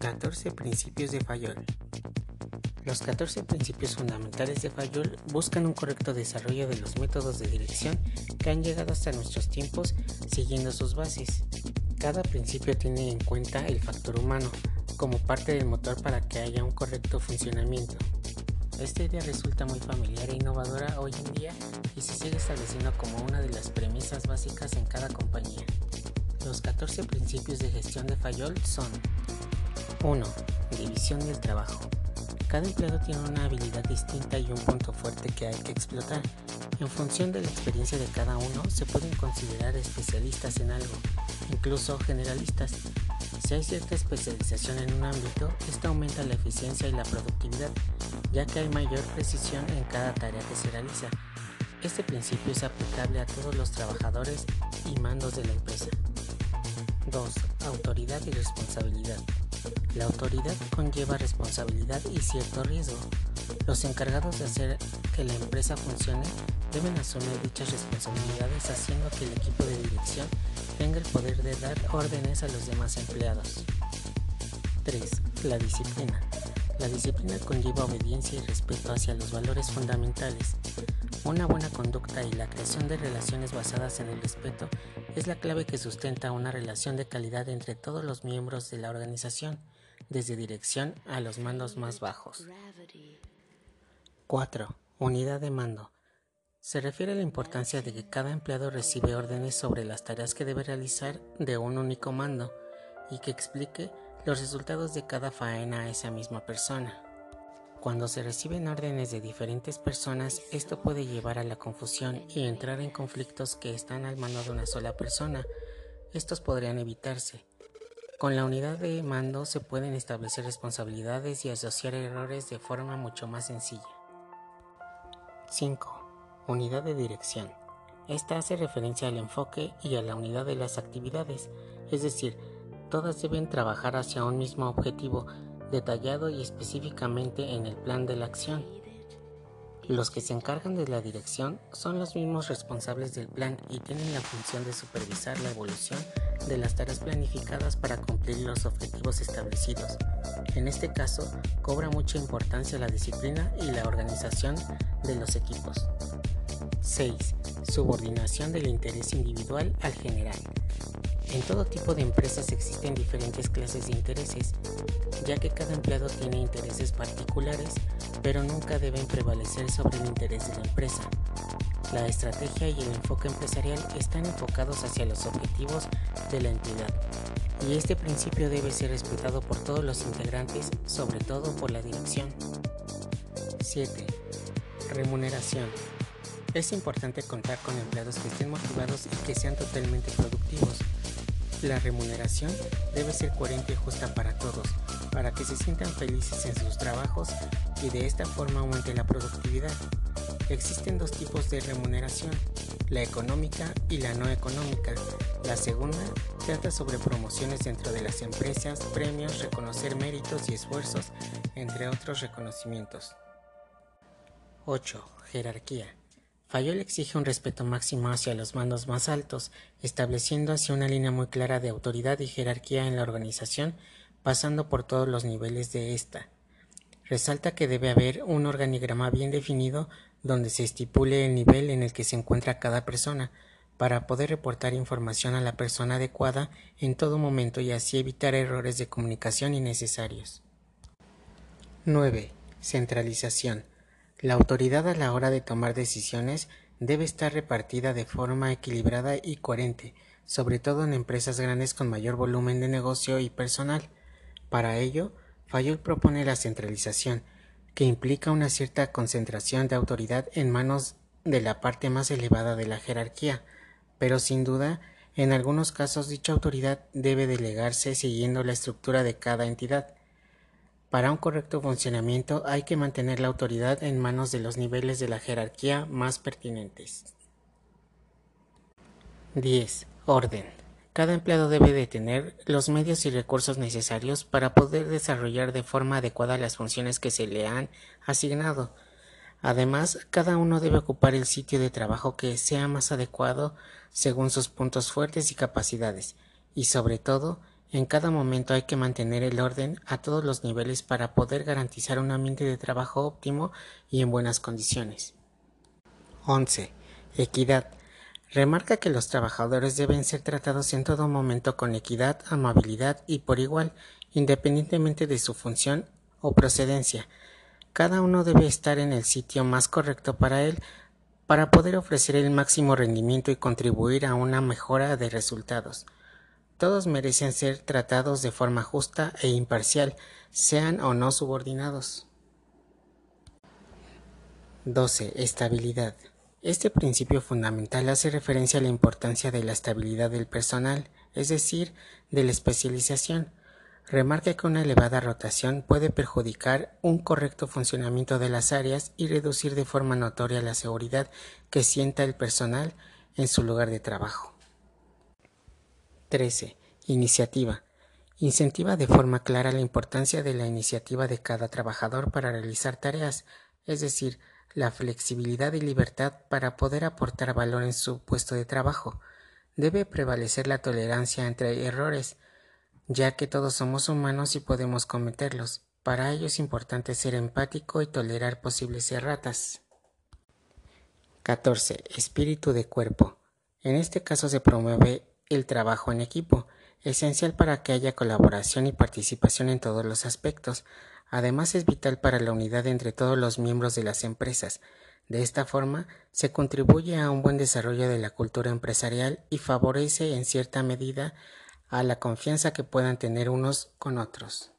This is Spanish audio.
14 principios de Fayol. Los 14 principios fundamentales de Fayol buscan un correcto desarrollo de los métodos de dirección que han llegado hasta nuestros tiempos siguiendo sus bases. Cada principio tiene en cuenta el factor humano como parte del motor para que haya un correcto funcionamiento. Esta idea resulta muy familiar e innovadora hoy en día y se sigue estableciendo como una de las premisas básicas en cada compañía. Los 14 principios de gestión de Fayol son 1. División del trabajo. Cada empleado tiene una habilidad distinta y un punto fuerte que hay que explotar. En función de la experiencia de cada uno, se pueden considerar especialistas en algo, incluso generalistas. Si hay cierta especialización en un ámbito, esto aumenta la eficiencia y la productividad, ya que hay mayor precisión en cada tarea que se realiza. Este principio es aplicable a todos los trabajadores y mandos de la empresa. 2. Autoridad y responsabilidad. La autoridad conlleva responsabilidad y cierto riesgo. Los encargados de hacer que la empresa funcione deben asumir dichas responsabilidades haciendo que el equipo de dirección tenga el poder de dar órdenes a los demás empleados. 3. La disciplina. La disciplina conlleva obediencia y respeto hacia los valores fundamentales. Una buena conducta y la creación de relaciones basadas en el respeto es la clave que sustenta una relación de calidad entre todos los miembros de la organización, desde dirección a los mandos más bajos. 4. Unidad de mando. Se refiere a la importancia de que cada empleado recibe órdenes sobre las tareas que debe realizar de un único mando y que explique los resultados de cada faena a esa misma persona. Cuando se reciben órdenes de diferentes personas, esto puede llevar a la confusión y entrar en conflictos que están al mando de una sola persona. Estos podrían evitarse. Con la unidad de mando se pueden establecer responsabilidades y asociar errores de forma mucho más sencilla. 5. Unidad de dirección. Esta hace referencia al enfoque y a la unidad de las actividades, es decir, todas deben trabajar hacia un mismo objetivo detallado y específicamente en el plan de la acción. Los que se encargan de la dirección son los mismos responsables del plan y tienen la función de supervisar la evolución de las tareas planificadas para cumplir los objetivos establecidos. En este caso, cobra mucha importancia la disciplina y la organización de los equipos. 6. Subordinación del interés individual al general. En todo tipo de empresas existen diferentes clases de intereses, ya que cada empleado tiene intereses particulares, pero nunca deben prevalecer sobre el interés de la empresa. La estrategia y el enfoque empresarial están enfocados hacia los objetivos de la entidad, y este principio debe ser respetado por todos los integrantes, sobre todo por la dirección. 7. Remuneración. Es importante contar con empleados que estén motivados y que sean totalmente productivos. La remuneración debe ser coherente y justa para todos, para que se sientan felices en sus trabajos y de esta forma aumente la productividad. Existen dos tipos de remuneración, la económica y la no económica. La segunda trata sobre promociones dentro de las empresas, premios, reconocer méritos y esfuerzos, entre otros reconocimientos. 8. Jerarquía. Fayol exige un respeto máximo hacia los mandos más altos, estableciendo así una línea muy clara de autoridad y jerarquía en la organización, pasando por todos los niveles de esta. Resalta que debe haber un organigrama bien definido donde se estipule el nivel en el que se encuentra cada persona, para poder reportar información a la persona adecuada en todo momento y así evitar errores de comunicación innecesarios. 9. Centralización. La autoridad a la hora de tomar decisiones debe estar repartida de forma equilibrada y coherente, sobre todo en empresas grandes con mayor volumen de negocio y personal. Para ello, Fayol propone la centralización, que implica una cierta concentración de autoridad en manos de la parte más elevada de la jerarquía, pero sin duda, en algunos casos dicha autoridad debe delegarse siguiendo la estructura de cada entidad. Para un correcto funcionamiento hay que mantener la autoridad en manos de los niveles de la jerarquía más pertinentes. 10. Orden. Cada empleado debe de tener los medios y recursos necesarios para poder desarrollar de forma adecuada las funciones que se le han asignado. Además, cada uno debe ocupar el sitio de trabajo que sea más adecuado según sus puntos fuertes y capacidades, y sobre todo, En cada momento hay que mantener el orden a todos los niveles para poder garantizar un ambiente de trabajo óptimo y en buenas condiciones. 11. Equidad. Remarca que los trabajadores deben ser tratados en todo momento con equidad, amabilidad y por igual, independientemente de su función o procedencia. Cada uno debe estar en el sitio más correcto para él para poder ofrecer el máximo rendimiento y contribuir a una mejora de resultados. Todos merecen ser tratados de forma justa e imparcial, sean o no subordinados. 12. Estabilidad. Este principio fundamental hace referencia a la importancia de la estabilidad del personal, es decir, de la especialización. Remarca que una elevada rotación puede perjudicar un correcto funcionamiento de las áreas y reducir de forma notoria la seguridad que sienta el personal en su lugar de trabajo. 13. Iniciativa. Incentiva de forma clara la importancia de la iniciativa de cada trabajador para realizar tareas, es decir, la flexibilidad y libertad para poder aportar valor en su puesto de trabajo. Debe prevalecer la tolerancia entre errores, ya que todos somos humanos y podemos cometerlos. Para ello es importante ser empático y tolerar posibles erratas. 14. Espíritu de cuerpo. En este caso se promueve el trabajo en equipo, esencial para que haya colaboración y participación en todos los aspectos, Además es vital para la unidad entre todos los miembros de las empresas. De esta forma, se contribuye a un buen desarrollo de la cultura empresarial y favorece en cierta medida a la confianza que puedan tener unos con otros.